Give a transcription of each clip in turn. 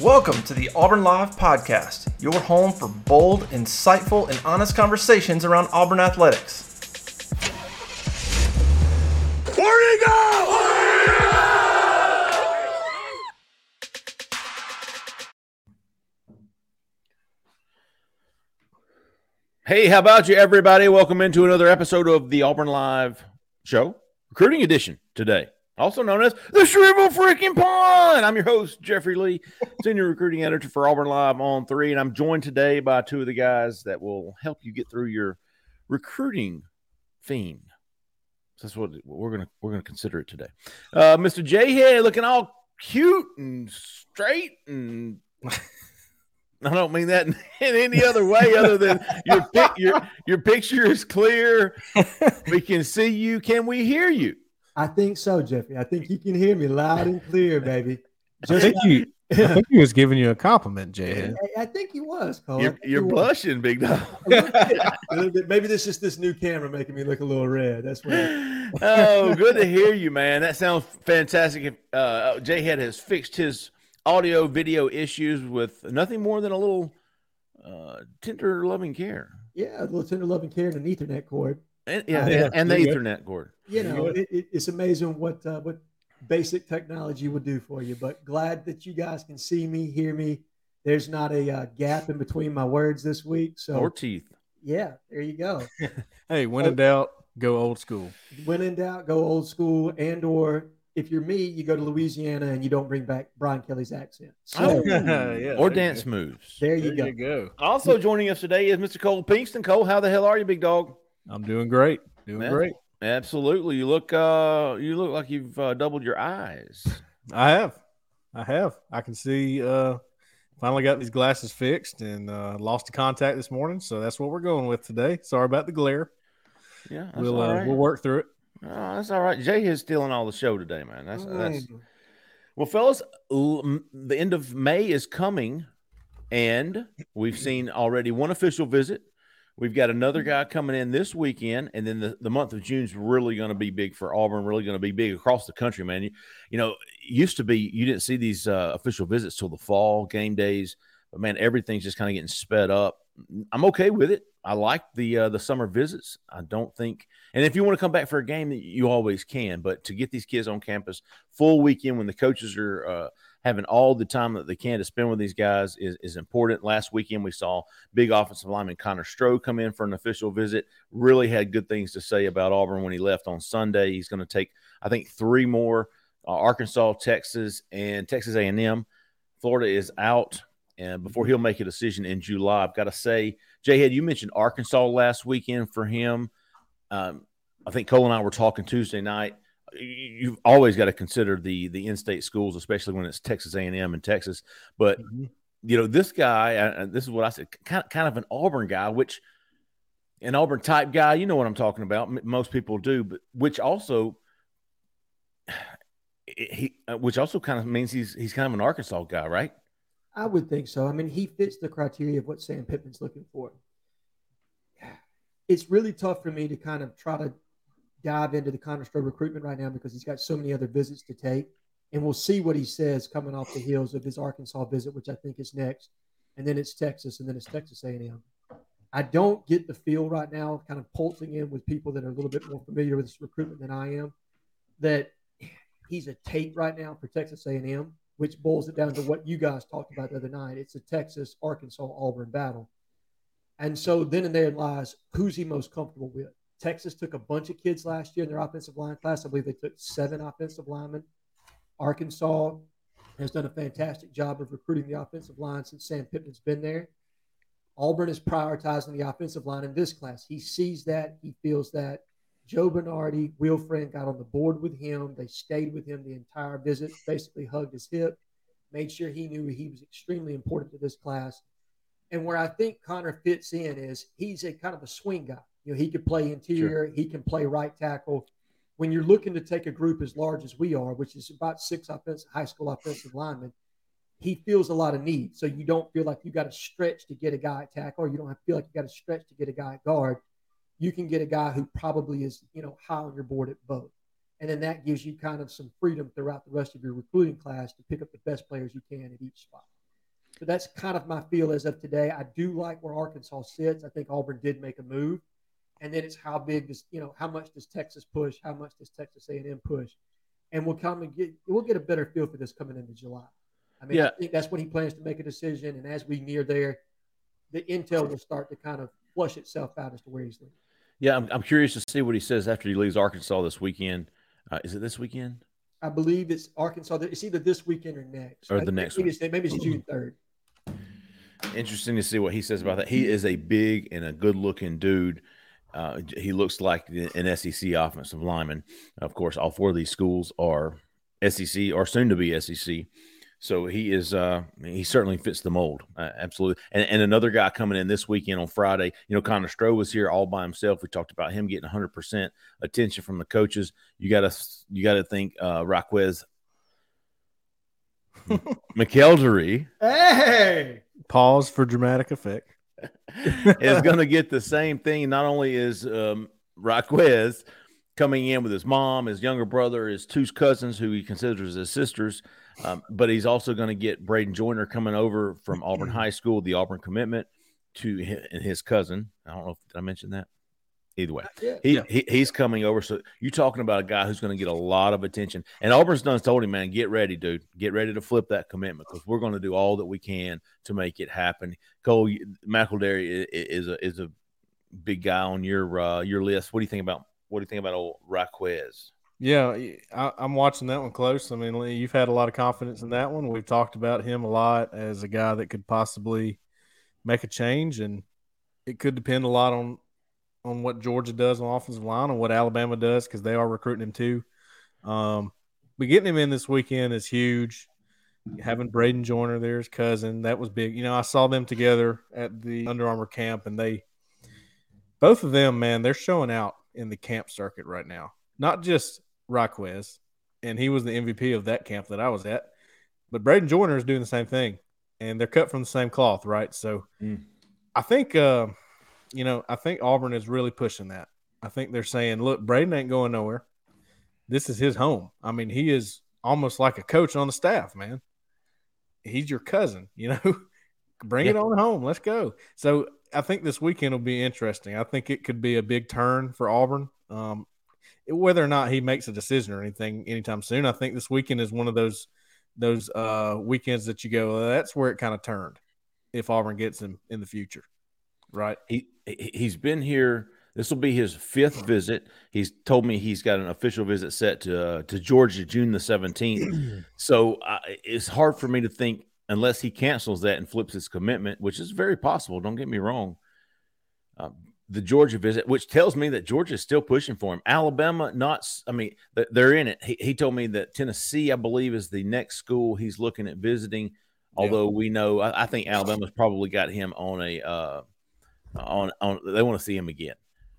Welcome to the Auburn Live Podcast, your home for bold, insightful, and honest conversations around Auburn athletics. Where you go? Hey, how about you, everybody? Welcome into another episode of the Auburn Live Show, recruiting edition today, also known as the Shrivel Freaking Pond. I'm your host, Jeffrey Lee, senior recruiting editor for Auburn Live on three, and I'm joined today by two of the guys that will help you get through your recruiting fiend. So that's what we're gonna we're gonna consider it today. Uh, Mr. J Head looking all cute and straight and I don't mean that in, in any other way other than your pic, your your picture is clear. We can see you. Can we hear you? I think so, Jeffrey. I think you can hear me loud and clear, baby. I Just think you. I think he was giving you a compliment, Jay. I, I think he was. Cole. You're, you're he was. blushing, big dog. A little bit. A little bit. Maybe this is this new camera making me look a little red. That's what. oh, good to hear you, man. That sounds fantastic. If, Uh, J Head has fixed his audio video issues with nothing more than a little uh, tender loving care. Yeah, a little tender loving care and an Ethernet cord. And, yeah, Yeah, and the there you. Ethernet cord. You know, it, it, it's amazing what uh, what basic technology will do for you. But glad that you guys can see me, hear me. There's not a uh, gap in between my words this week. So Or teeth. yeah, there you go. Hey, when in doubt, go old school. when in doubt, go old school, and or if you're me, you go to Louisiana and you don't bring back Brian Kelly's accent. So Oh. Yeah, or dance go. moves. there There you go. you go. Also joining us today is Mr. Cole Pinkston. Cole, how the hell are you, big dog? I'm doing great. Doing Yeah. great. Absolutely. You look uh you look like you've uh, doubled your eyes. I have. I have. I can see. Uh, finally got these glasses fixed and uh, lost the contact this morning, so that's what we're going with today. Sorry about the glare. Yeah, that's we'll all uh, we'll work through it. Oh, that's all right. Jay is stealing all the show today, man. That's that's Mm. well, fellas. l- m- The end of May is coming, and we've seen already one official visit. We've got another guy coming in this weekend, and then the, the month of June is really going to be big for Auburn. Really going to be big across the country, man. You, you know, used to be you didn't see these uh, official visits till the fall game days, but man, everything's just kind of getting sped up. I'm okay with it. I like the uh, the summer visits. I don't think, and if you want to come back for a game, you always can. But to get these kids on campus full weekend when the coaches are uh, having all the time that they can to spend with these guys is, is important. Last weekend we saw big offensive lineman Connor Stroh come in for an official visit. Really had good things to say about Auburn when he left on Sunday. He's going to take, I think, three more: uh, Arkansas, Texas, and Texas A&M. Florida is out and before he'll make a decision in July. I've got to say, Jay Head, you mentioned Arkansas last weekend for him. Um, I think Cole and I were talking Tuesday night. You- You've always got to consider the the in-state schools, especially when it's Texas A&M and Texas. But you know, this guy, uh, this is what I said, kind kind of an Auburn guy, which an Auburn type guy. You know what I'm talking about. Most people do, but which also he, uh, which also kind of means he's he's kind of an Arkansas guy, right? I would think so. I mean, he fits the criteria of what Sam Pittman's looking for. It's really tough for me to kind of try to dive into the Stroh recruitment right now because he's got so many other visits to take. And we'll see what he says coming off the heels of his Arkansas visit, which I think is next. And then it's Texas, and then it's Texas A&M. I don't get the feel right now, kind of pulsing in with people that are a little bit more familiar with this recruitment than I am, that he's a tape right now for Texas A&M which boils it down to what you guys talked about the other night. It's a Texas, Arkansas, Auburn battle. And so then and there lies who's he most comfortable with. Texas took a bunch of kids last year in their offensive line class. I believe they took seven offensive linemen. Arkansas has done a fantastic job of recruiting the offensive line since Sam Pittman's been there. Auburn is prioritizing the offensive line in this class. He sees that. He feels that. Joe Bernardi, Will Friend got on the board with him. They stayed with him the entire visit, basically hugged his hip. made sure he knew he was extremely important to this class. And where I think Connor fits in is he's a kind of a swing guy. You know, he could play interior, sure. he can play right tackle. When you're looking to take a group as large as we are, which is about six offensive high school offensive linemen, he feels a lot of need. So you don't feel like you got to stretch to get a guy at tackle, or you don't have to feel like you got to stretch to get a guy at guard. You can get a guy who probably is, you know, high on your board at both. And then that gives you kind of some freedom throughout the rest of your recruiting class to pick up the best players you can at each spot. So that's kind of my feel as of today. I do like where Arkansas sits. I think Auburn did make a move. And then it's how big does, you know, how much does Texas push? How much does Texas A&M push? And we'll come and get, we'll get a better feel for this coming into July. I mean, yeah. I think that's when he plans to make a decision. And as we near there, the intel will start to kind of flush itself out as to where he's leaving. Yeah, I'm, I'm curious to see what he says after he leaves Arkansas this weekend. Uh, is it this weekend? I believe it's Arkansas. It's either this weekend or next. Or the next maybe It's, maybe it's June 3rd. Interesting to see what he says about that. He is a big and a good looking dude. Uh, he looks like an SEC offensive lineman. Of course, all four of these schools are SEC or soon to be SEC. So he is, uh, he certainly fits the mold. Uh, absolutely. And, and another guy coming in this weekend on Friday, you know, Connor Stroh was here all by himself. We talked about him getting 100% attention from the coaches. You got to, you got to think, uh, Raquez McElderry. Hey, pause for dramatic effect. Is going to get the same thing. Not only is um, Raquez coming in with his mom, his younger brother, his two cousins, who he considers his sisters, um, but he's also going to get Braden Joyner coming over from Auburn High School, the Auburn commitment, to his, his cousin. I don't know if I mention that. Either way, he, yeah. he he's coming over. So you're talking about a guy who's going to get a lot of attention. And Auburn's done told him, man, get ready, dude. Get ready to flip that commitment because we're going to do all that we can to make it happen. Cole McElderry is a is a big guy on your uh, your list. What do you think about what do you think about old Raquez? Yeah, I, am watching that one close. I mean, you've had a lot of confidence in that one. We've talked about him a lot as a guy that could possibly make a change, and it could depend a lot on on what Georgia does on offensive line and what Alabama does because they are recruiting him too. Um, but getting him in this weekend is huge. Having Braden Joyner there, his cousin, that was big. You know, I saw them together at the Under Armour camp, and they both of them, man, they're showing out in the camp circuit right now. Not just Raquez, and he was the MVP of that camp that I was at. But Braden Joyner is doing the same thing, and they're cut from the same cloth, right? So mm. I think, uh, you know, I think Auburn is really pushing that. I think they're saying, look, Braden ain't going nowhere. This is his home. I mean, he is almost like a coach on the staff, man. He's your cousin, you know. Bring yeah. it on home. Let's go. So I think this weekend will be interesting. I think it could be a big turn for Auburn. Um, whether or not he makes a decision or anything anytime soon. I think this weekend is one of those those uh, weekends that you go. Well, that's where it kind of turned. If Auburn gets him in the future, right? He he's been here. This will be his fifth visit. He's told me he's got an official visit set to uh, to Georgia June the seventeenth. so uh, it's hard for me to think unless he cancels that and flips his commitment, which is very possible. Don't get me wrong. Uh, the Georgia visit, which tells me that Georgia is still pushing for him. Alabama, not, I mean, they're in it. He, he told me that Tennessee, I believe, is the next school he's looking at visiting. Although yeah. we know, I, I, think Alabama's probably got him on a, uh, on, on, they want to see him again.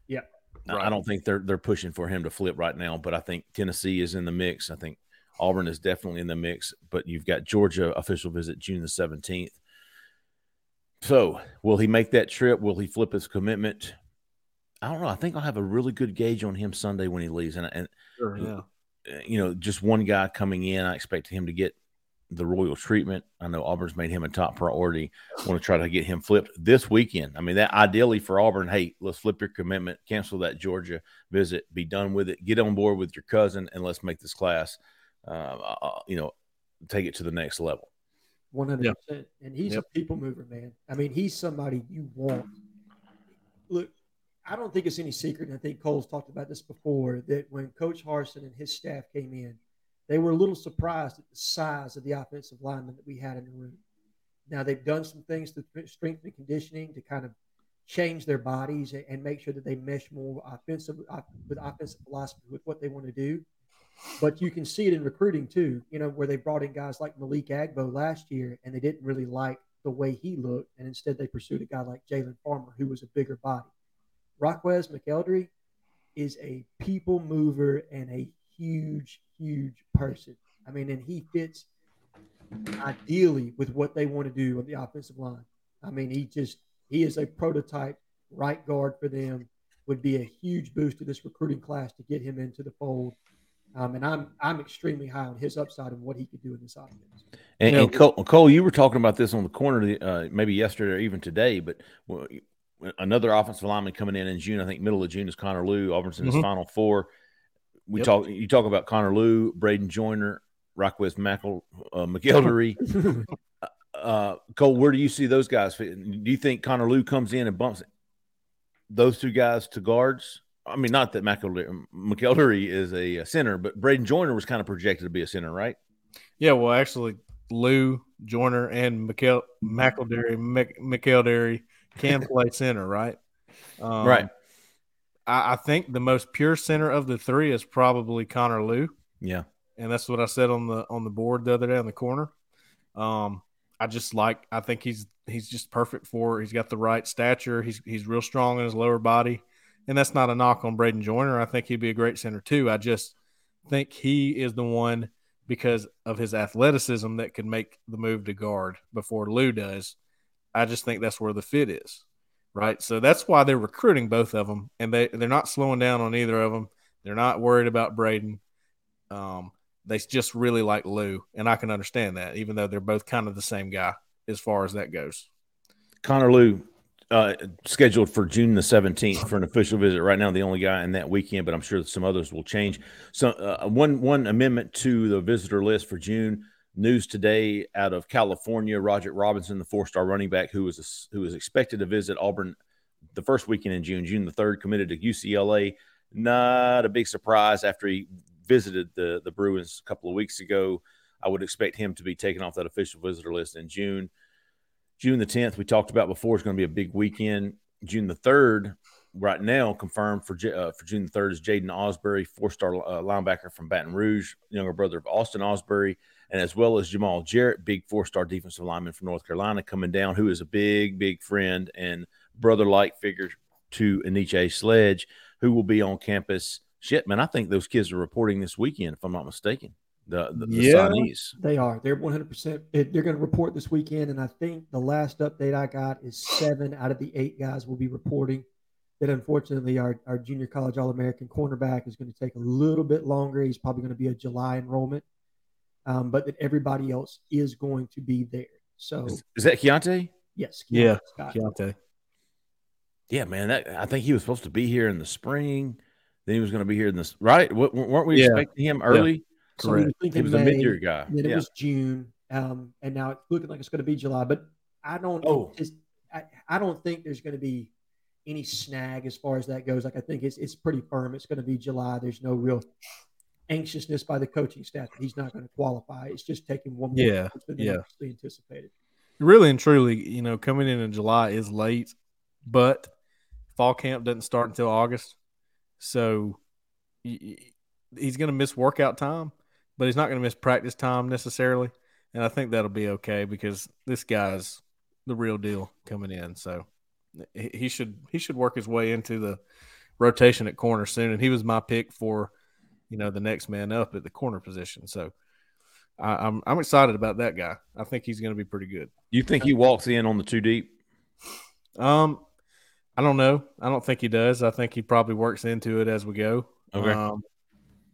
Yeah. Right. I don't think they're, they're pushing for him to flip right now, but I think Tennessee is in the mix. I think Auburn is definitely in the mix, but you've got Georgia official visit June the 17th. So, will he make that trip? Will he flip his commitment? I don't know. I think I'll have a really good gauge on him Sunday when he leaves. And, and sure, yeah. you know, just one guy coming in, I expect him to get the royal treatment. I know Auburn's made him a top priority. I want to try to get him flipped this weekend. I mean, that ideally for Auburn, hey, let's flip your commitment, cancel that Georgia visit, be done with it, get on board with your cousin, and let's make this class, uh, uh, uh you know, take it to the next level. 100%. Yep. And he's yep. a people mover, man. I mean, he's somebody you want. Look, I don't think it's any secret, and I think Cole's talked about this before, that when Coach Harsin and his staff came in, they were a little surprised at the size of the offensive lineman that we had in the room. Now they've done some things to strengthen conditioning to kind of change their bodies and make sure that they mesh more offensive with offensive philosophy with what they want to do. But you can see it in recruiting too, you know, where they brought in guys like Malik Agbo last year and they didn't really like the way he looked. And instead they pursued a guy like Jalen Farmer, who was a bigger body. Rockwez McElderry is a people mover and a huge, huge person. I mean, and he fits ideally with what they want to do on the offensive line. I mean, he just he is a prototype right guard for them. Would be a huge boost to this recruiting class to get him into the fold. Um, and I'm I'm extremely high on his upside and what he could do in this offense. And, and Cole, Cole, you were talking about this on the corner, uh, maybe yesterday or even today, but another offensive lineman coming in in June. I think middle of June is Connor Lew. Auburn's in his mm-hmm. final four. We yep. talk. You talk about Connor Lew, Braden Joyner, Rockwez Mackle, uh, McElderry. Uh, uh, Cole, where do you see those guys? Do you think Connor Lew comes in and bumps those two guys to guards? I mean, not that McElderry is a, center, but Braden Joyner was kind of projected to be a center, right? Yeah, well, actually, Lew Joyner, and McEl- McElderry, McElderry can play center, right? Um, right. I, I, think the most pure center of the three is probably Connor Lew. Yeah, and that's what I said on the on the board the other day on the corner. Um, I just like I think he's he's just perfect for. He's got the right stature. He's he's real strong in his lower body, and that's not a knock on Braden Joyner. I think he'd be a great center too. I just think he is the one because of his athleticism that could make the move to guard before Lew does. I just think that's where the fit is, right? So that's why they're recruiting both of them, and they they're not slowing down on either of them. They're not worried about Braden. Um, they just really like Lew, and I can understand that, even though they're both kind of the same guy as far as that goes. Connor Lew, uh, scheduled for June the 17th for an official visit. Right now, the only guy in that weekend, but I'm sure some others will change. So, uh, one one amendment to the visitor list for June. News today out of California: Roger Robinson, the four-star running back, who was who was expected to visit Auburn the first weekend in June, June the third, committed to UCLA. Not a big surprise after he visited the the Bruins a couple of weeks ago. I would expect him to be taken off that official visitor list in June. June the 10th, we talked about before, is going to be a big weekend. June the 3rd, right now, confirmed for uh, for June the 3rd is Jaiden Ausberry, four star uh, linebacker from Baton Rouge, younger brother of Austin Ausberry, and as well as Jamal Jarrett, big four star defensive lineman from North Carolina, coming down, who is a big, big friend and brother like figure to Enyce Sledge, who will be on campus shit, man, I think those kids are reporting this weekend, if I'm not mistaken. The, the, the yeah, signees. They are. They're 100%. They're going to report this weekend. And I think the last update I got is seven out of the eight guys will be reporting. That unfortunately, our, our junior college All American cornerback is going to take a little bit longer. He's probably going to be a July enrollment. Um, but that everybody else is going to be there. So is, is that Keionte? Yes. Keionte yeah. Scott. Keionte. Yeah, man. That, I think he was supposed to be here in the spring. Then he was going to be here in this, right? weren't we yeah. expecting him early? Yeah. So Correct. We he was May, a mid-year guy. Then yeah. it was June, um, and now it's looking like it's going to be July. But I don't. Oh. I, I don't think there's going to be any snag as far as that goes. Like I think it's it's pretty firm. It's going to be July. There's no real anxiousness by the coaching staff that he's not going to qualify. It's just taking one more yeah, than yeah. anticipated. Really and truly, you know, coming in in July is late, but fall camp doesn't start until August. So he's going to miss workout time, but he's not going to miss practice time necessarily. And I think that'll be okay because this guy's the real deal coming in. So he should he should work his way into the rotation at corner soon. And he was my pick for you know the next man up at the corner position. So I, am I'm, I'm excited about that guy. I think he's going to be pretty good. You think he walks in on the two deep? Um, I don't know. I don't think he does. I think he probably works into it as we go. Okay. Um,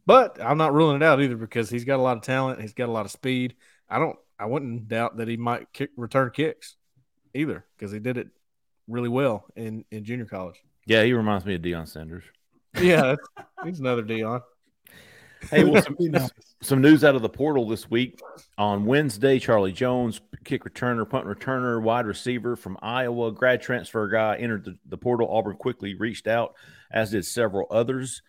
but I'm not ruling it out either because he's got a lot of talent. He's got a lot of speed. I don't. I wouldn't doubt that he might kick, return kicks either because he did it really well in in junior college. Yeah, he reminds me of Deion Sanders. Yeah, he's another Deion. Hey, well, some, some, news out of the portal this week. On Wednesday, Charlie Jones, kick returner, punt returner, wide receiver from Iowa, grad transfer guy, entered the, the portal. Auburn quickly reached out, as did several others.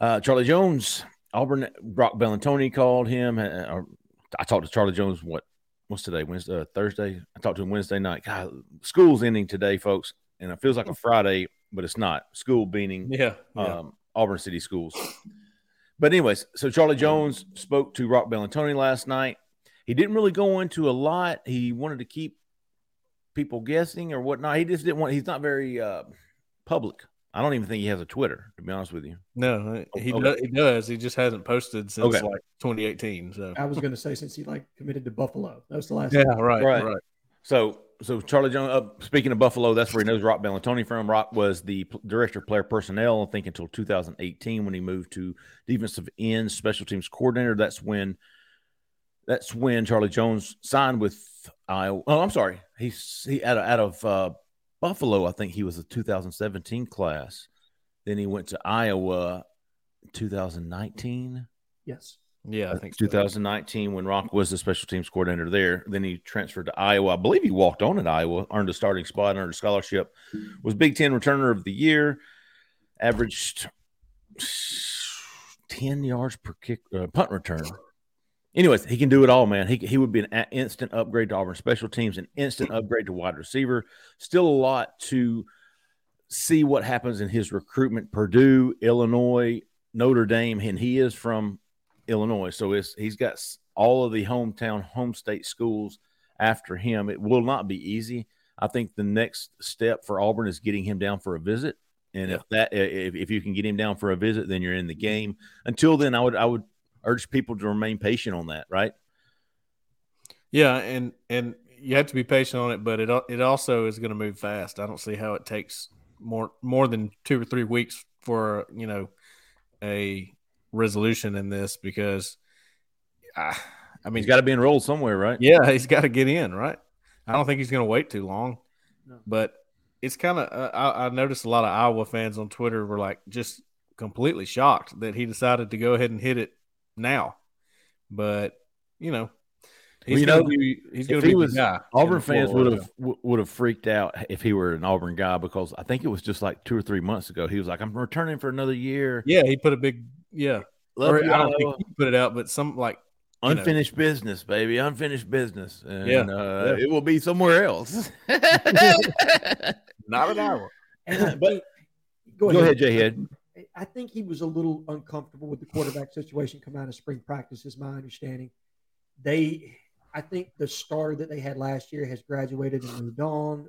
Uh, Charlie Jones, Auburn, Brock Bellantoni called him. Uh, I talked to Charlie Jones, what, what's today? Wednesday, uh, Thursday? I talked to him Wednesday night. God, school's ending today, folks. And it feels like a Friday, but it's not. School beating yeah, yeah. Um, Auburn City schools. But anyways, so Charlie Jones spoke to Rock tony last night. He didn't really go into a lot. He wanted to keep people guessing or whatnot. He just didn't want. He's not very uh, public. I don't even think he has a Twitter, to be honest with you. No, he, Okay. does, he does. He just hasn't posted since Okay. like 2018. So I was going to say since he like committed to Buffalo, that was the last. yeah, right, Right. right, So, so Charlie Jones. Uh, speaking of Buffalo, that's where he knows Roc Bellantoni from. Roc was the p- director of player personnel, I think, until 2018 when he moved to defensive end special teams coordinator. That's when, that's when Charlie Jones signed with Iowa. Oh, I'm sorry, he's he out of, out of uh, Buffalo. I think he was a 2017 class. Then he went to Iowa, 2019. Yes. Yeah, I think so. 2019 when Roc was the special teams coordinator there. Then he transferred to Iowa. I believe he walked on at Iowa, earned a starting spot, earned a scholarship, was Big Ten returner of the year, averaged 10 yards per kick uh, punt return. Anyways, he can do it all, man. He, he would be an instant upgrade to Auburn special teams, an instant upgrade to wide receiver. Still a lot to see what happens in his recruitment. Purdue, Illinois, Notre Dame, and he is from Illinois. So it's he's got all of the hometown, home state schools after him. It will not be easy. I think the next step for Auburn is getting him down for a visit. And if that if, if you can get him down for a visit, then you're in the mm-hmm. game. Until then, I would I would urge people to remain patient on that, right? Yeah, and and you have to be patient on it, but it it also is going to move fast. I don't see how it takes more more than two or three weeks for you know a resolution in this because I, I mean, He's got to be enrolled somewhere, right? yeah, he's got to get in, right? I don't think he's going to wait too long, No. but it's kind of uh, I, I noticed a lot of Iowa fans on Twitter were like just completely shocked that he decided to go ahead and hit it now, but you know. He's Well, you gonna know, be, he's if going to he be was- the guy. Auburn fans would have would have freaked out if he were an Auburn guy because I think it was just like two or three months ago. He was like, "I'm returning for another year." Yeah, he put a big yeah. Love or you, I don't think he put it out, but some like you know. unfinished business, baby, unfinished business, and Yeah, uh, yeah. it will be somewhere else. not an hour. And But- go Go ahead, ahead, Jay Head. I think he was a little uncomfortable with the quarterback situation coming out of spring practice, is my understanding. They, I think the starter that they had last year has graduated and moved on.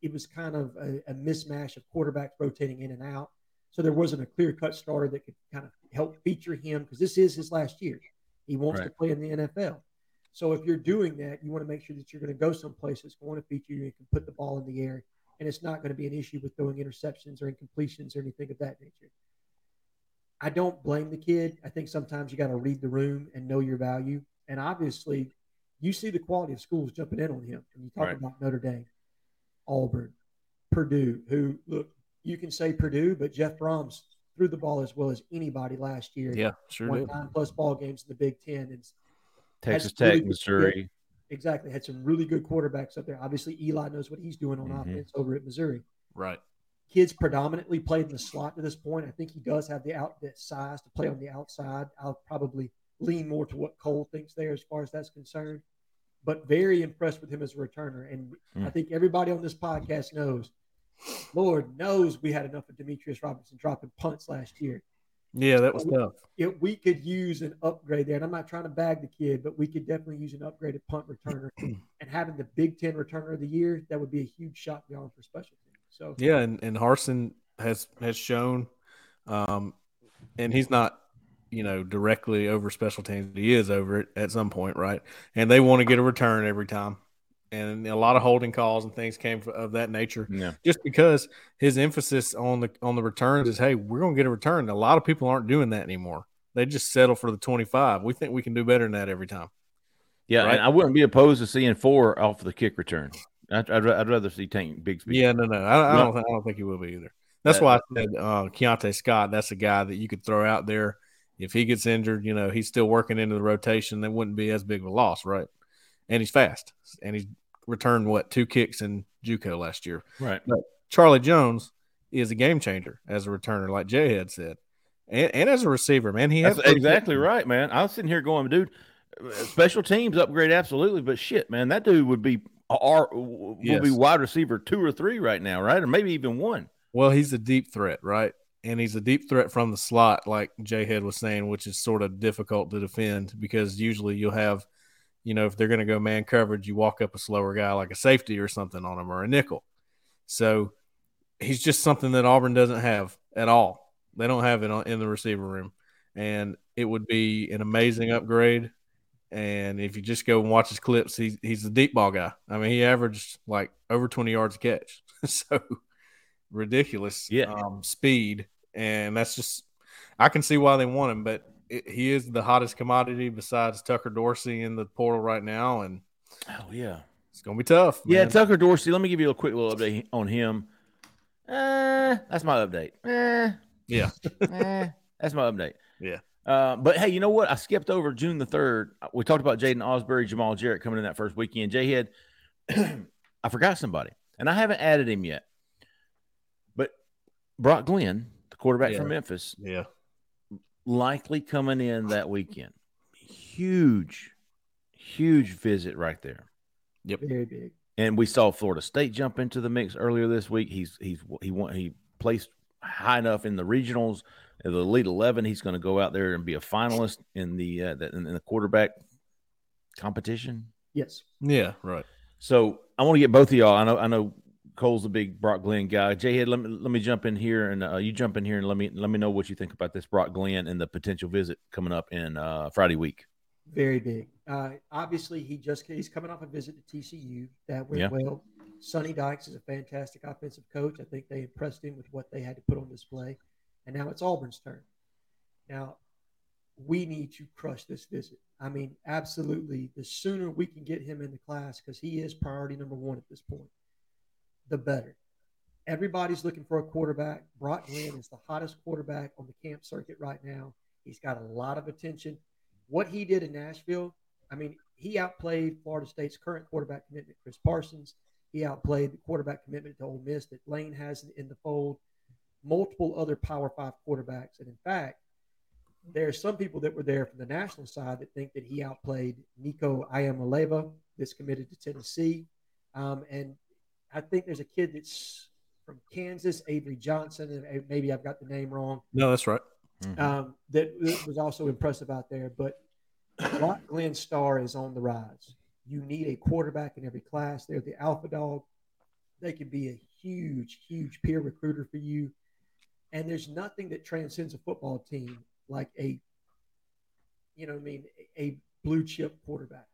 It was kind of a, a mismatch of quarterbacks rotating in and out. So there wasn't a clear cut starter that could kind of help feature him because this is his last year. He wants to play in the NFL. So if you're doing that, you want to make sure that you're going to go someplace that's going to feature you and can put the ball in the air and it's not going to be an issue with throwing interceptions or incompletions or anything of that nature. I don't blame the kid. I think sometimes you got to read the room and know your value. And obviously, you see the quality of schools jumping in on him. And you talk Right. about Notre Dame, Auburn, Purdue, who look, you can say Purdue, but Jeff Brohm threw the ball as well as anybody last year. Yeah, sure won did. nine plus ball games in the Big Ten, and Texas That's really Tech, good. Missouri. exactly had some really good quarterbacks up there. Obviously, Eli knows what he's doing on Mhm. offense over at Missouri. Right. Kids predominantly played in the slot to this point. I think he does have the out that size to play on the outside. I'll probably lean more to what Cole thinks there as far as that's concerned. But very impressed with him as a returner. And I Mm. think everybody on this podcast knows, Lord knows we had enough of Demetris Robertson dropping punts last year. Yeah, that was tough. If we could use an upgrade there, and I'm not trying to bag the kid, but we could definitely use an upgraded punt returner. and having the Big Ten returner of the year, that would be a huge shot beyond for special teams. So Yeah, and, and Harsin has has shown, um, and he's not, you know, directly over special teams. He is over it at some point, right? And they want to get a return every time, and a lot of holding calls and things came of that nature. Yeah, Just because his emphasis on the on the returns is, hey, we're going to get a return. A lot of people aren't doing that anymore. They just settle for the twenty five. We think we can do better than that every time. yeah, Right. and I wouldn't be opposed to seeing four off the kick return. I'd, I'd, I'd rather see Tank Bigsby. Yeah, no, no, I, I don't. I don't think he will be either. That's That- why I said uh, Keionte Scott. That's a guy that you could throw out there. If he gets injured, you know he's still working into the rotation. That wouldn't be as big of a loss, right? And he's fast, and he's returned what two kicks in JUCO last year. right. Charlie Jones is a game changer as a returner, like Jay had said, and, and as a receiver. Man, he has exactly right, man. I was sitting here going, dude. Special teams upgrade absolutely, but shit, man, that dude would be our would be wide receiver two or three right now, right, or maybe even one. Well, he's a deep threat, right? and he's a deep threat from the slot, like Jay Head was saying, which is sort of difficult to defend because usually you'll have, you know, if they're going to go man coverage, you walk up a slower guy like a safety or something on him or a nickel. So he's just something that Auburn doesn't have at all. They don't have it in the receiver room, and it would be an amazing upgrade. And if you just go and watch his clips, he's he's a deep ball guy. I mean, he averaged like over twenty yards a catch, so ridiculous yeah. um, speed, and that's just I can see why they want him, but it, he is the hottest commodity besides Tucker Dorsey in the portal right now, and oh yeah, it's gonna be tough. Yeah. Tucker Dorsey. Let me give you a quick little update on him. Uh, that's my update. Eh, yeah, eh, that's my update. Yeah. Uh, but hey, you know what? I skipped over June the third. We talked about Jaiden Ausberry, Jamal Jarrett coming in that first weekend. Jay had, I forgot somebody, and I haven't added him yet. But Brock Glenn, the quarterback Yeah. from Memphis, yeah, likely coming in that weekend. Huge, huge visit right there. Yep. Very big. And we saw Florida State jump into the mix earlier this week. He's he's he won he placed high enough in the regionals, in the Elite Eleven. He's going to go out there and be a finalist in the uh, the- in the quarterback competition. Yes. yeah, right. So I want to get both of y'all. I know I know Cole's a big Brock Glenn guy. Jay Head, let me let me jump in here and uh, you jump in here and let me let me know what you think about this Brock Glenn and the potential visit coming up in uh, Friday week. Very big. Uh, obviously, he just he's coming off a visit to TCU. That went Yeah. well. Sonny Dykes is a fantastic offensive coach. I think they impressed him with what they had to put on display. And now it's Auburn's turn. Now, we need to crush this visit. I mean, absolutely. The sooner we can get him in the class, because he is priority number one at this point, the better. Everybody's looking for a quarterback. Brock Glenn is the hottest quarterback on the camp circuit right now. He's got a lot of attention. What he did in Nashville, I mean, he outplayed Florida State's current quarterback commitment, Chris Parsons. He outplayed the quarterback commitment to Ole Miss that Lane has in the fold. Multiple other Power Five quarterbacks, and in fact, there are some people that were there from the national side that think that he outplayed Nico Iamaleava, that's committed to Tennessee, um, and I think there's a kid that's from Kansas, Avery Johnson, and maybe I've got the name wrong No, that's right. um, that was also impressive out there. But Brock Glenn Star is on the rise. You need a quarterback in every class. They're the alpha dog. They can be a huge, huge peer recruiter for you. And there's nothing that transcends a football team like a, you know, what I mean, a blue chip quarterback.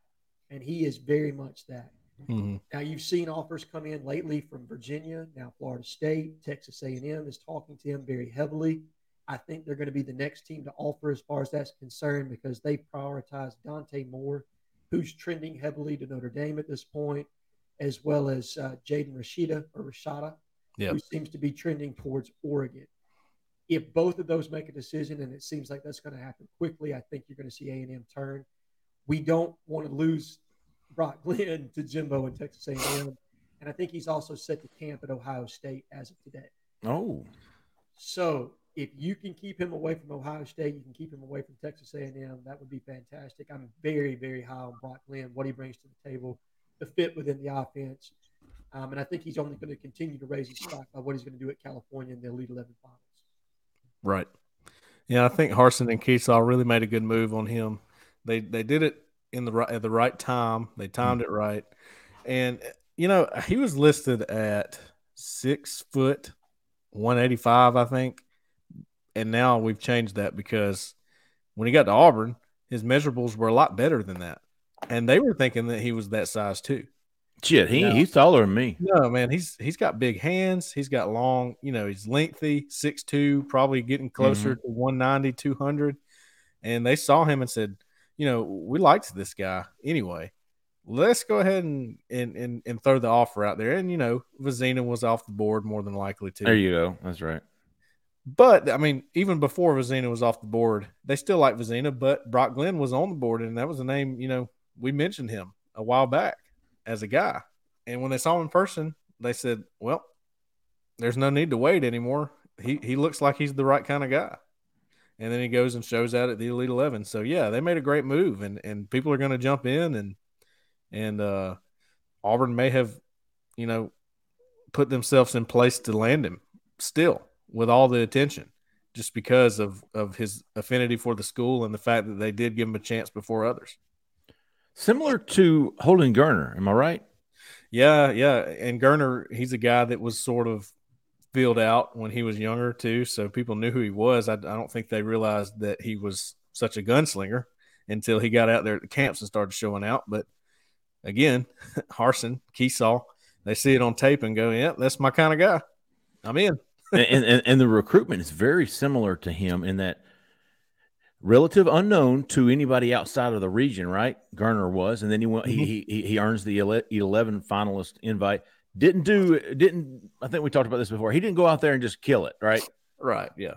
And he is very much that. Mhm. Now you've seen offers come in lately from Virginia, now Florida State, Texas A&M is talking to him very heavily. I think they're going to be the next team to offer as far as that's concerned because they prioritize Dante Moore, who's trending heavily to Notre Dame at this point, as well as uh, Jaden Rashida or Rashada, Yeah. who seems to be trending towards Oregon. If both of those make a decision, and it seems like that's going to happen quickly, I think you're going to see A&M turn. We don't want to lose Brock Glenn to Jimbo and Texas A&M, and I think he's also set to camp at Ohio State as of today. Oh, So if you can keep him away from Ohio State, you can keep him away from Texas A&M. That would be fantastic. I'm very, very high on Brock Glenn, what he brings to the table, the fit within the offense, um, and I think he's only going to continue to raise his stock by what he's going to do at California in the Elite Eleven finals. Right. Yeah, I think Harsin and Kiesau really made a good move on him. They they did it in the right at the right time. They hmm. timed it right, and you know he was listed at six foot, one eighty five, I think, and now we've changed that because when he got to Auburn, his measurables were a lot better than that, and they were thinking that he was that size too. shit, he he's taller than me. No, man, he's he's got big hands. He's got long, you know, he's lengthy, 6'2, probably getting mm-hmm. closer to 190, 200. And they saw him and said, you know, we liked this guy anyway. Let's go ahead and and and, and throw the offer out there. And you know, Vizina was off the board more than likely too. There you go. That's right. But I mean, even before Vizina was off the board, they still like Vizina, but Brock Glenn was on the board, and that was a name, you know, we mentioned him a while back as a guy. And when they saw him in person, they said, Well, there's no need to wait anymore. He he looks like he's the right kind of guy. And then he goes and shows out at the Elite Eleven. So yeah, they made a great move and, and people are gonna jump in and and uh Auburn may have, you know, put themselves in place to land him still with all the attention. just because of of his affinity for the school and the fact that they did give him a chance before others. Similar to Holden Geriner, am I right? Yeah, yeah. And Geriner, he's a guy that was sort of filled out when he was younger too, so people knew who he was. I, I don't think they realized that he was such a gunslinger until he got out there at the camps and started showing out. But again, Harsin, Kiesau, they see it on tape and go, "Yeah, that's my kind of guy. I'm in." and, and and the recruitment is very similar to him in that relative unknown to anybody outside of the region, right? Garner was, and then he went, mm-hmm. he, he he earns the eleven finalist invite. Didn't do didn't I think we talked about this before. He didn't go out there and just kill it, right? Right. Yeah.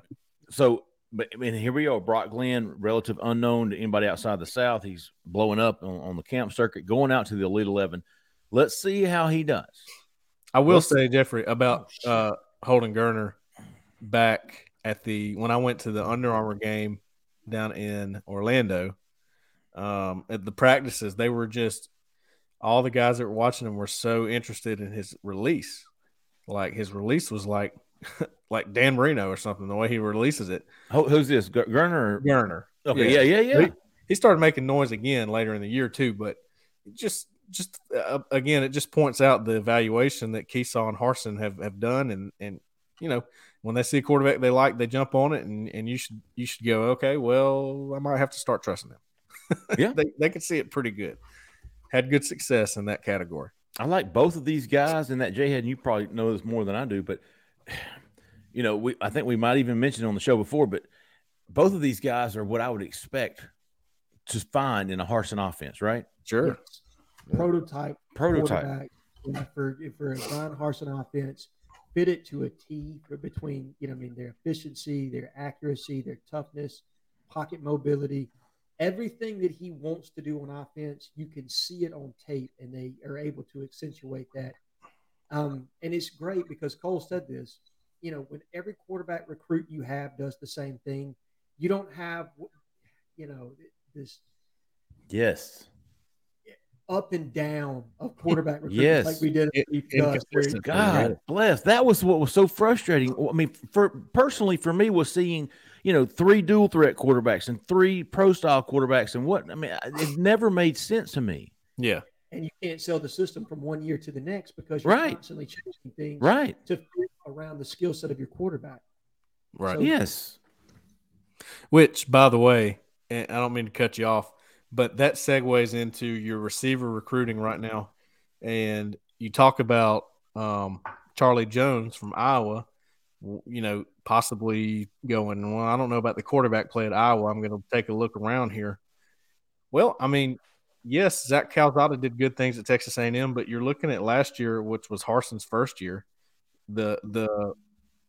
So, but I mean, here we go. Brock Glenn, relative unknown to anybody outside the South. He's blowing up on, on the camp circuit, going out to the Elite Eleven. Let's see how he does. I will Let's say, Jeffrey, about oh, uh, Holden Geriner back at the when I went to the Under Armour game down in Orlando. Um, at the practices, they were just all the guys that were watching him were so interested in his release. Like his release was like like Dan Marino or something. The way he releases it. Who, who's this? Geriner. Geriner. Okay. Yeah. Yeah. Yeah. yeah. He, he, started making noise again later in the year too, but just just uh, again, it just points out the evaluation that Kiesau and Harsin have have done, and and you know when they see a quarterback they like, they jump on it, and and you should you should go okay. Well, I might have to start trusting them. Yeah, they they can see it pretty good. Had good success in that category. I like both of these guys in that J head. You probably know this more than I do, but you know, we I think we might even mention on the show before, but both of these guys are what I would expect to find in a Harsin offense, right? Sure. Yes. Prototype. Prototype. For, for a Bryan Harsin offense, fit it to a T for between, you know, I mean, their efficiency, their accuracy, their toughness, pocket mobility, everything that he wants to do on offense, you can see it on tape and they are able to accentuate that. Um, and it's great because Cole said this, you know, when every quarterback recruit you have does the same thing, you don't have, you know, this. Yes up and down of quarterback recruitment yes. like we did. It, God bless. That was what was so frustrating. I mean, for personally for me was seeing you know three dual threat quarterbacks and three pro style quarterbacks and what I mean it never made sense to me. Yeah. And you can't sell the system from one year to the next because you're right. constantly changing things right. to fit around the skill set of your quarterback. Right. So, yes. Which, by the way, and I don't mean to cut you off, but that segues into your receiver recruiting right now. And you talk about um, Charlie Jones from Iowa, you know, possibly going, well, I don't know about the quarterback play at Iowa. I'm going to take a look around here. Well, I mean, yes, Zach Calzada did good things at Texas A&M, but you're looking at last year, which was Harsin's first year. The the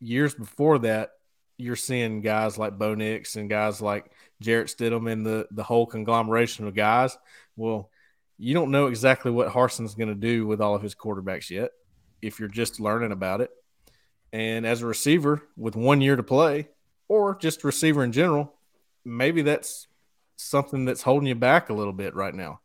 years before that, you're seeing guys like Bo Nix and guys like Jarrett Stidham and the the whole conglomeration of guys. Well, you don't know exactly what Harsin's going to do with all of his quarterbacks yet if you're just learning about it. And as a receiver with one year to play, or just receiver in general, maybe that's something that's holding you back a little bit right now.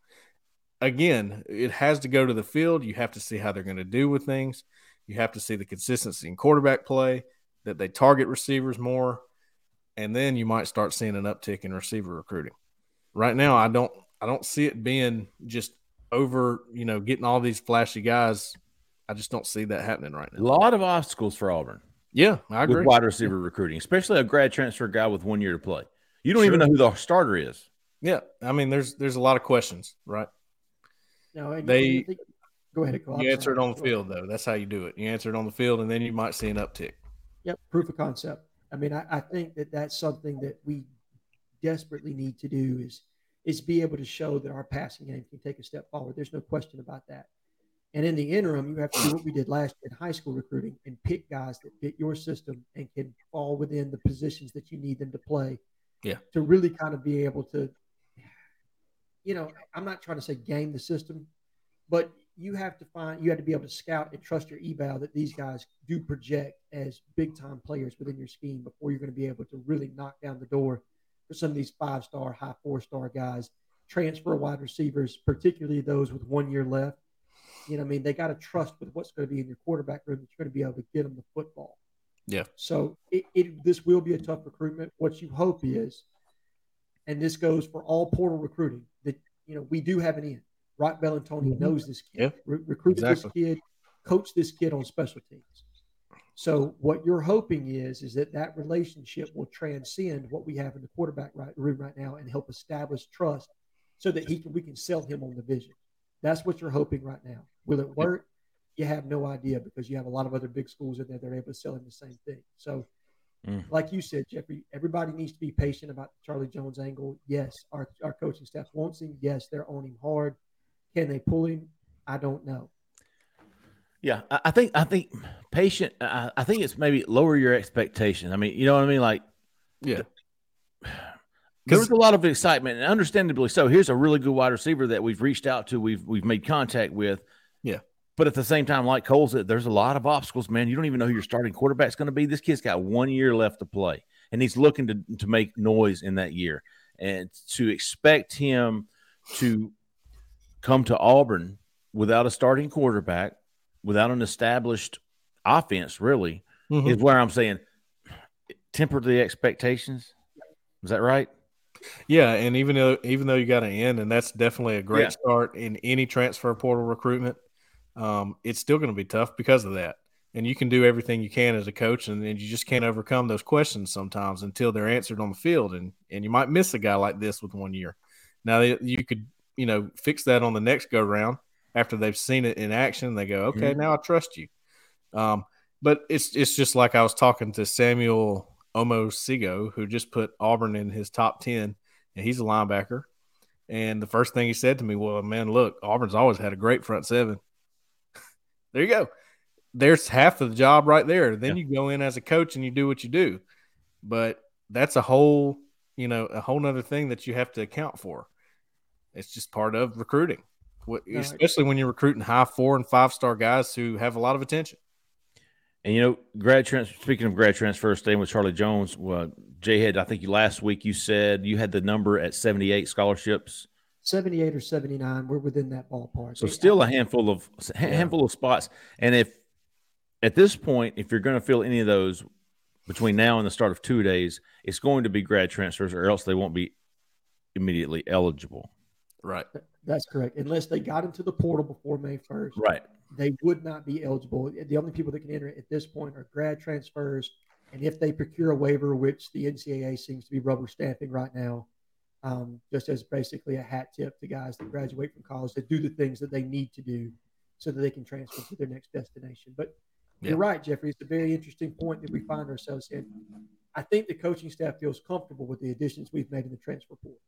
Again, it has to go to the field. You have to see how they're going to do with things. You have to see the consistency in quarterback play that they target receivers more, and then you might start seeing an uptick in receiver recruiting. Right now, I don't I don't see it being just over, you know, getting all these flashy guys. I just don't see that happening right now. A lot of obstacles for Auburn. Yeah, I agree. With wide receiver recruiting, especially a grad transfer guy with one year to play. You don't sure. even know who the starter is. Yeah, I mean, there's there's a lot of questions, right? No, they think, go ahead. Go you answer it on the field, though. That's how you do it. You answer it on the field, and then you might see an uptick. Yep, proof of concept. I mean, I, I think that that's something that we desperately need to do is is be able to show that our passing game can take a step forward. There's no question about that. And in the interim, you have to do what we did last year in high school recruiting and pick guys that fit your system and can fall within the positions that you need them to play. Yeah. To really kind of be able to, you know, I'm not trying to say game the system, but you have to find you have to be able to scout and trust your eval that these guys do project as big time players within your scheme before you're going to be able to really knock down the door for some of these five star, high four star guys, transfer wide receivers, particularly those with one year left. You know, I mean, they got to trust with what's going to be in your quarterback room that you're going to be able to get them the football. Yeah. So it, it this will be a tough recruitment. What you hope is, and this goes for all portal recruiting, that you know we do have an end. Roc Bellantoni Mhm. knows this kid, Yeah. re- recruited Exactly. this kid, coached this kid on special teams. So what you're hoping is is that that relationship will transcend what we have in the quarterback right, room right now and help establish trust, so that he can we can sell him on the vision. That's what you're hoping right now. Will it work? You have no idea because you have a lot of other big schools in there that are able to sell him the same thing. So, Mm. like you said, Jeffrey, everybody needs to be patient about the Charlie Jones angle. Yes, our, our coaching staff wants him. Yes, they're on him hard. Can they pull him? I don't know. Yeah, I, I think I think patient. I, I think it's maybe lower your expectations. I mean, you know what I mean? Like Yeah. There was a lot of excitement, and understandably so. Here's a really good wide receiver that we've reached out to, we've we've made contact with. Yeah. But at the same time, like Cole said, there's a lot of obstacles, man. You don't even know who your starting quarterback's going to be. This kid's got one year left to play, and he's looking to to make noise in that year. And to expect him to come to Auburn without a starting quarterback, without an established offense, really, Mhm. is where I'm saying temper the expectations. Is that right? Yeah, and even though even though you got an end, and that's definitely a great Yeah. start in any transfer portal recruitment, um, it's still going to be tough because of that. And you can do everything you can as a coach, and then you just can't overcome those questions sometimes until they're answered on the field. And and you might miss a guy like this with one year. Now you could you know fix that on the next go round after they've seen it in action. They go, okay, now I trust you. Um, but it's it's just like I was talking to Samuel Omosigo, who just put Auburn in his top ten, and he's a linebacker. And the first thing he said to me, "Well, man, look, Auburn's always had a great front seven. there you go. There's half of the job right there. Then you go in as a coach and you do what you do. But that's a whole, you know, a whole nother thing that you have to account for. It's just part of recruiting, What- especially when you're recruiting high four and five star guys who have a lot of attention. And you know, grad transfer. Speaking of grad transfer, staying with Charlie Jones, well, Jay had. I think you last week you said you had the number at seventy-eight scholarships. 78 or 79, we're within that ballpark. So still a handful of a handful of spots. And if at this point, if you're going to fill any of those between now and the start of two days, it's going to be grad transfers, or else they won't be immediately eligible. Right. That's correct. Unless they got into the portal before May 1st, Right. they would not be eligible. The only people that can enter at this point are grad transfers. And if they procure a waiver, which the NCAA seems to be rubber stamping right now, um, just as basically a hat tip to guys that graduate from college that do the things that they need to do so that they can transfer to their next destination. But Yeah. you're right, Jeffrey. It's a very interesting point that we find ourselves in. I think the coaching staff feels comfortable with the additions we've made in the transfer portal.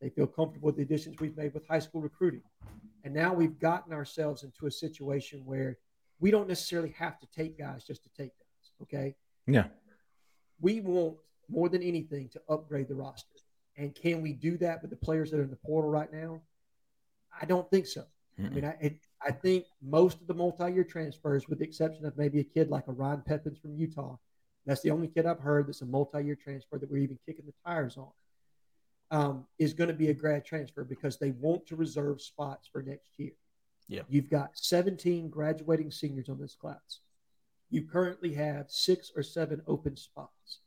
They feel comfortable with the additions we've made with high school recruiting. And now we've gotten ourselves into a situation where we don't necessarily have to take guys just to take guys. Okay. Yeah. We want more than anything to upgrade the roster. And can we do that with the players that are in the portal right now? I don't think so. I mean, I, it, I think most of the multi-year transfers, with the exception of maybe a kid like a Ryan Peppins from Utah, that's the only kid I've heard that's a multi-year transfer that we're even kicking the tires on, um, is going to be a grad transfer because they want to reserve spots for next year. Yeah. You've got 17 graduating seniors on this class. You currently have six or seven open spots.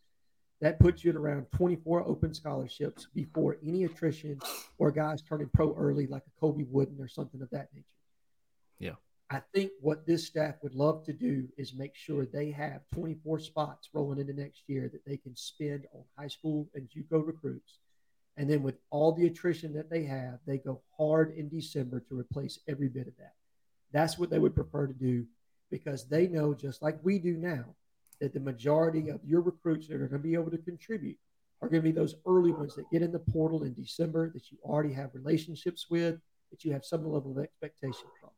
That puts you at around 24 open scholarships before any attrition or guys turning pro early like a Colby Wooden or something of that nature. Yeah. I think what this staff would love to do is make sure they have 24 spots rolling into next year that they can spend on high school and JUCO recruits. And then with all the attrition that they have, they go hard in December to replace every bit of that. That's what they would prefer to do because they know, just like we do now, that the majority of your recruits that are going to be able to contribute are going to be those early ones that get in the portal in December that you already have relationships with, that you have some level of expectation from.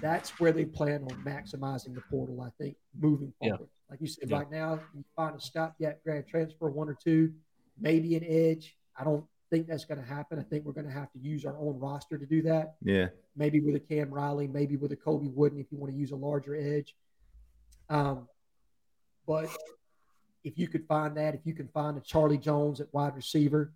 That's where they plan on maximizing the portal, I think, moving Yeah. forward. Like you said, Yeah. right now, you find a stopgap grad transfer, one or two, maybe an edge. I don't think that's going to happen. I think we're going to have to use our own roster to do that Yeah. maybe with a Cam Riley, maybe with a Colby Wooden if you want to use a larger edge. Um, but if you could find that, if you can find a Charlie Jones at wide receiver,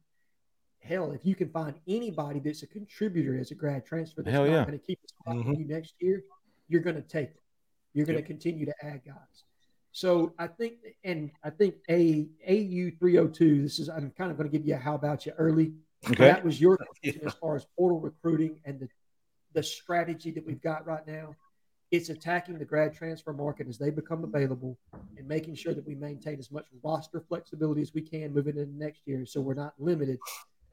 hell, if you can find anybody that's a contributor as a grad transfer that's Hell not yeah. going to keep a spot for Mhm. you next year, you're going to take it. You're going to Yep. continue to add guys. So I think, and I think a AU three hundred two. This is I'm kind of going to give you a how about you early. Okay. That was your question as far as portal recruiting and the the strategy that we've got right now. It's attacking the grad transfer market as they become available and making sure that we maintain as much roster flexibility as we can moving into next year so we're not limited.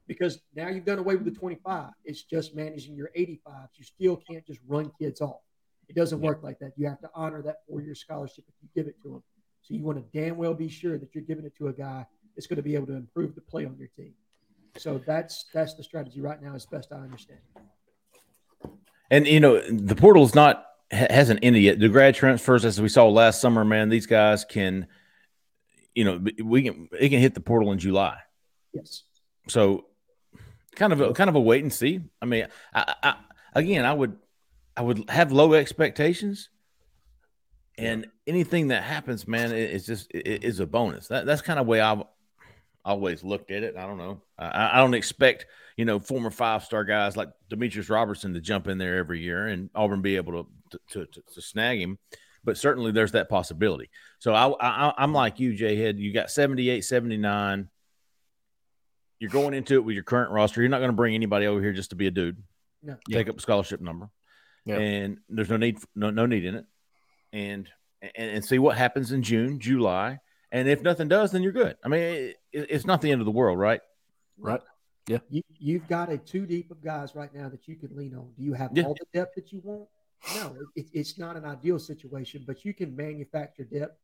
Because now you've done away with the 25. It's just managing your 85. You still can't just run kids off. It doesn't work like that. You have to honor that four year scholarship if you give it to them. So you want to damn well be sure that you're giving it to a guy that's going to be able to improve the play on your team. So that's that's the strategy right now, as best I understand. And you know, the portal is not hasn't ended yet. The grad transfers, as we saw last summer, man, these guys can, you know, we can it can hit the portal in July. Yes. So, kind of a kind of a wait and see. I mean, I, I again, I would I would have low expectations, and anything that happens, man, it, it's just it is a bonus. That, that's kind of way I've always looked at it. I don't know. I, I don't expect you know former five star guys like Demetris Robertson to jump in there every year and Auburn be able to to, to, to snag him. But certainly there's that possibility. So I, I I'm like you, Jay Head. You got 78, 79. You're going into it with your current roster. You're not going to bring anybody over here just to be a dude. No. Take up a scholarship number. Yeah. And there's no need no no need in it. And and, and see what happens in June, July. And if nothing does, then you're good. I mean, it, it's not the end of the world, right? Right. Yeah. You, you've got a two deep of guys right now that you can lean on. Do you have Yeah. all the depth that you want? No, it, it's not an ideal situation, but you can manufacture depth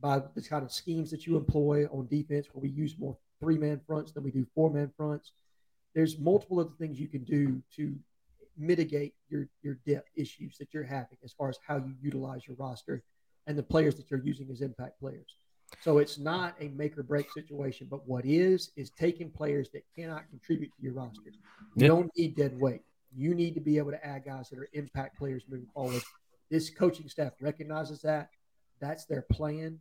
by the kind of schemes that you employ on defense, where we use more three man fronts than we do four man fronts. There's multiple other things you can do to mitigate your your depth issues that you're having as far as how you utilize your roster and the players that you're using as impact players. So it's not a make or break situation, but what is is taking players that cannot contribute to your roster. You don't need dead weight. You need to be able to add guys that are impact players moving forward. This coaching staff recognizes that. That's their plan.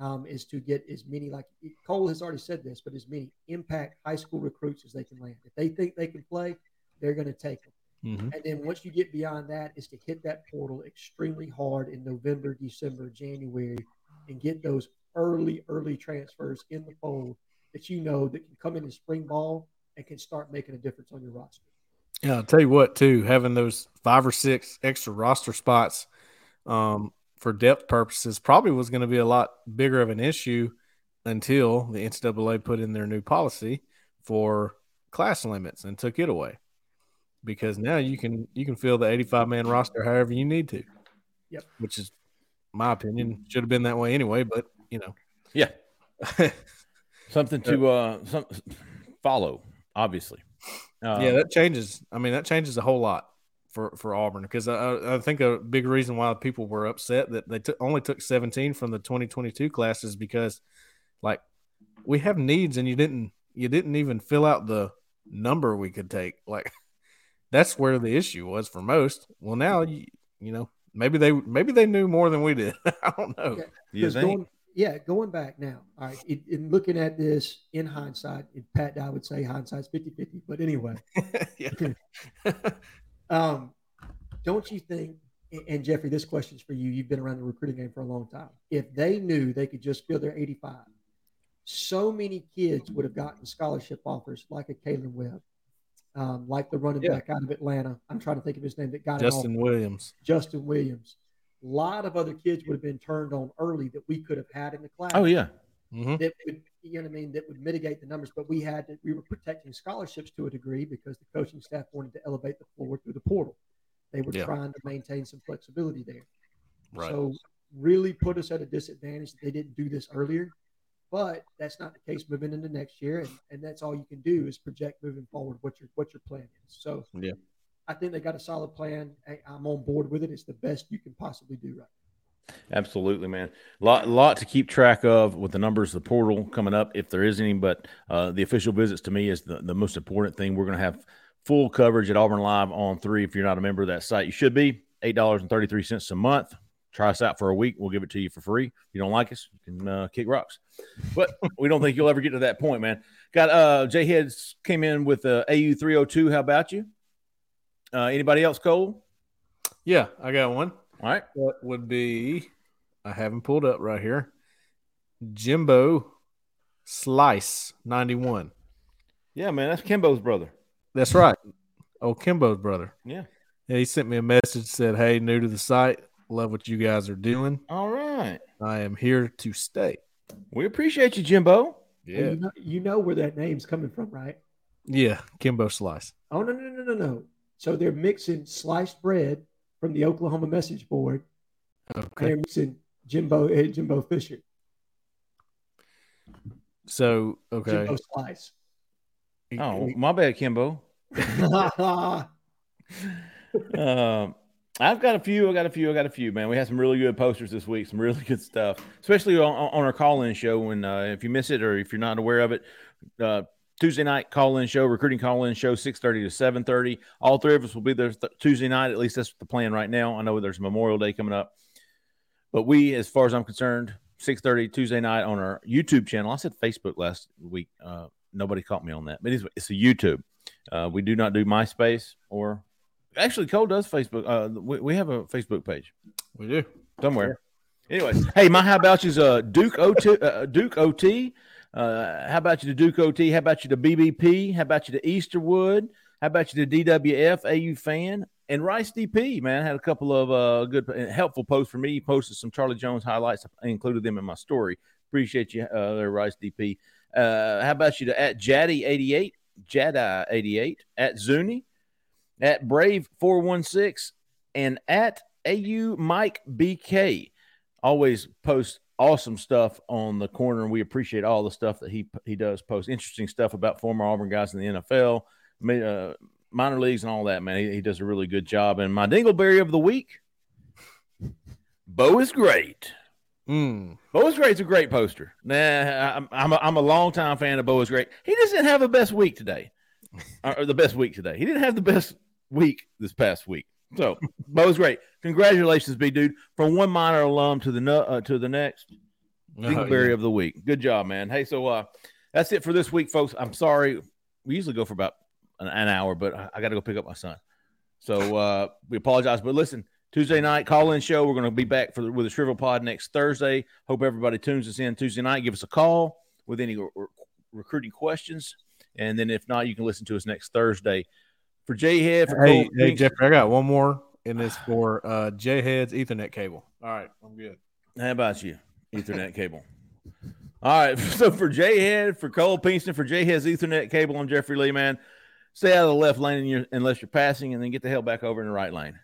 Um, is to get as many like Cole has already said this, but as many impact high school recruits as they can land. If they think they can play, they're going to take them. Mhm. And then once you get beyond that, is to hit that portal extremely hard in November, December, January, and get those early, early transfers in the fold that you know that can come in in spring ball and can start making a difference on your roster. Yeah, I'll tell you what, too, having those five or six extra roster spots um, for depth purposes probably was going to be a lot bigger of an issue until the NCAA put in their new policy for class limits and took it away. Because now you can you can fill the 85 man roster however you need to. Yep. Which is my opinion should have been that way anyway, but you know. Yeah. Something to uh some follow, obviously. Uh, yeah, that changes. I mean, that changes a whole lot for for Auburn because I- I, I think a big reason why people were upset that they took only took 17 from the 2022 classes because, like, we have needs and you didn't you didn't even fill out the number we could take. Like, that's where the issue was for most. Well, now you you know maybe they maybe they knew more than we did. I don't know. Yeah. you think? going, yeah, going back now, all right, in, in looking at this in hindsight, in Pat I would say hindsight's 50 50. But anyway, um, don't you think, and- and Jeffrey, this question's for you. You've been around the recruiting game for a long time. If they knew they could just fill their 85, so many kids would have gotten scholarship offers like a Kalen Webb, um, like the running Yeah. back out of Atlanta. I'm trying to think of his name that got an offer. Justin Williams. Justin Williams. A lot of other kids would have been turned on early that we could have had in the class. Oh yeah. Mhm. That would, you know what I mean, that would mitigate the numbers. But we had to, we were protecting scholarships to a degree because the coaching staff wanted to elevate the floor through the portal. They were Yeah. trying to maintain some flexibility there. Right. So really put us at a disadvantage that they didn't do this earlier. But that's not the case moving into next year, and, and that's all you can do is project moving forward what your what your plan is. So Yeah. I think they got a solid plan. I, I'm on board with it. It's the best you can possibly do right. Absolutely, man. Lot lot to keep track of with the numbers of the portal coming up, if there is any. But uh, the official visits to me is the, the most important thing. We're going to have full coverage at Auburn Live on three. If you're not a member of that site, you should be. Eight dollars and thirty three cents a month. Try us out for a week. We'll give it to you for free. If you don't like us, you can uh, kick rocks. But we don't think you'll ever get to that point, man. Got uh Jay Heads came in with uh, AU three hundred two. How about you? Uh, anybody else, Cole? Yeah, I got one. All right. That would be I haven't pulled up right here. Jimbo Slice 91. Yeah, man, that's Kimbo's brother. That's right. Oh, Kimbo's brother. Yeah. Yeah, he sent me a message said, "Hey, new to the site, love what you guys are doing. All right. I am here to stay." We appreciate you, Jimbo. And You know, you know where that name's coming from, right? yeah, Kimbo Slice. Oh no no no no no! So they're mixing sliced bread from the Oklahoma message board. and Okay, They're mixing Jimbo uh, Jimbo Fisher, so okay, Jimbo Slice. Oh, my bad, Kimbo. um, I've got a few. I got a few. I got a few. Man, we had some really good posters this week. Some really good stuff, especially on, on our call-in show. When uh, if you miss it or if you're not aware of it, uh, Tuesday night call-in show, recruiting call-in show, six thirty to seven thirty. All three of us will be there th- Tuesday night. At least that's the plan right now. I know there's Memorial Day coming up, but we, as far as I'm concerned, six thirty Tuesday night on our YouTube channel. I said Facebook last week. Uh, nobody caught me on that, but it's, it's a YouTube. Uh, we do not do MySpace or actually Cole does Facebook. Uh, we, we have a Facebook page we do. somewhere. Anyways, hey, my how about you's uh, Duke OT, uh, Duke OT. Uh, how about you to Duke OT? How about you to BBP? How about you to Easterwood? How about you to DWF AU fan? And Rice DP, man, had a couple of uh, good helpful posts for me. He posted some Charlie Jones highlights. I included them in my story. Appreciate you uh, there, Rice DP. Uh, how about you to at Jaddy88, Jadi88, at Zuni, at Brave416, and at AU Mike BK. Always post awesome stuff on the corner, and we appreciate all the stuff that he he does post. Interesting stuff about former Auburn guys in the NFL, uh, minor leagues, and all that. Man, he, he does a really good job. And my Dingleberry of the week, Bo is great. Mm. Bo is Great's a great poster. Nah, I'm I'm a, I'm a longtime fan of Bo is Great. He doesn't have the best week today, or the best week today. He didn't have the best week this past week. So Bo is great. Congratulations, big dude, from one minor alum to the uh, to the next. Dingleberry of the week. Good job, man. Hey, so uh, that's it for this week, folks. I'm sorry. We usually go for about an, an hour, but I, I got to go pick up my son. So uh, we apologize. But listen, Tuesday night call in show. We're going to be back for the, with a Shrivel Pod next Thursday. Hope everybody tunes us in Tuesday night. Give us a call with any re- recruiting questions. And then if not, you can listen to us next Thursday. For J Head, for Hey, Cole hey, Pinks- Jeffrey, I got one more in this for uh, J Head's Ethernet cable. All right, I'm good. How about you? Ethernet cable. All right. So for J Head, for Cole Pinkston, for J Head's Ethernet cable, I'm Jeffrey Lee, man. Stay out of the left lane your, unless you're passing, and then get the hell back over in the right lane.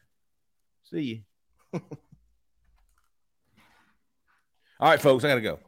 See you. All right, folks, I got to go.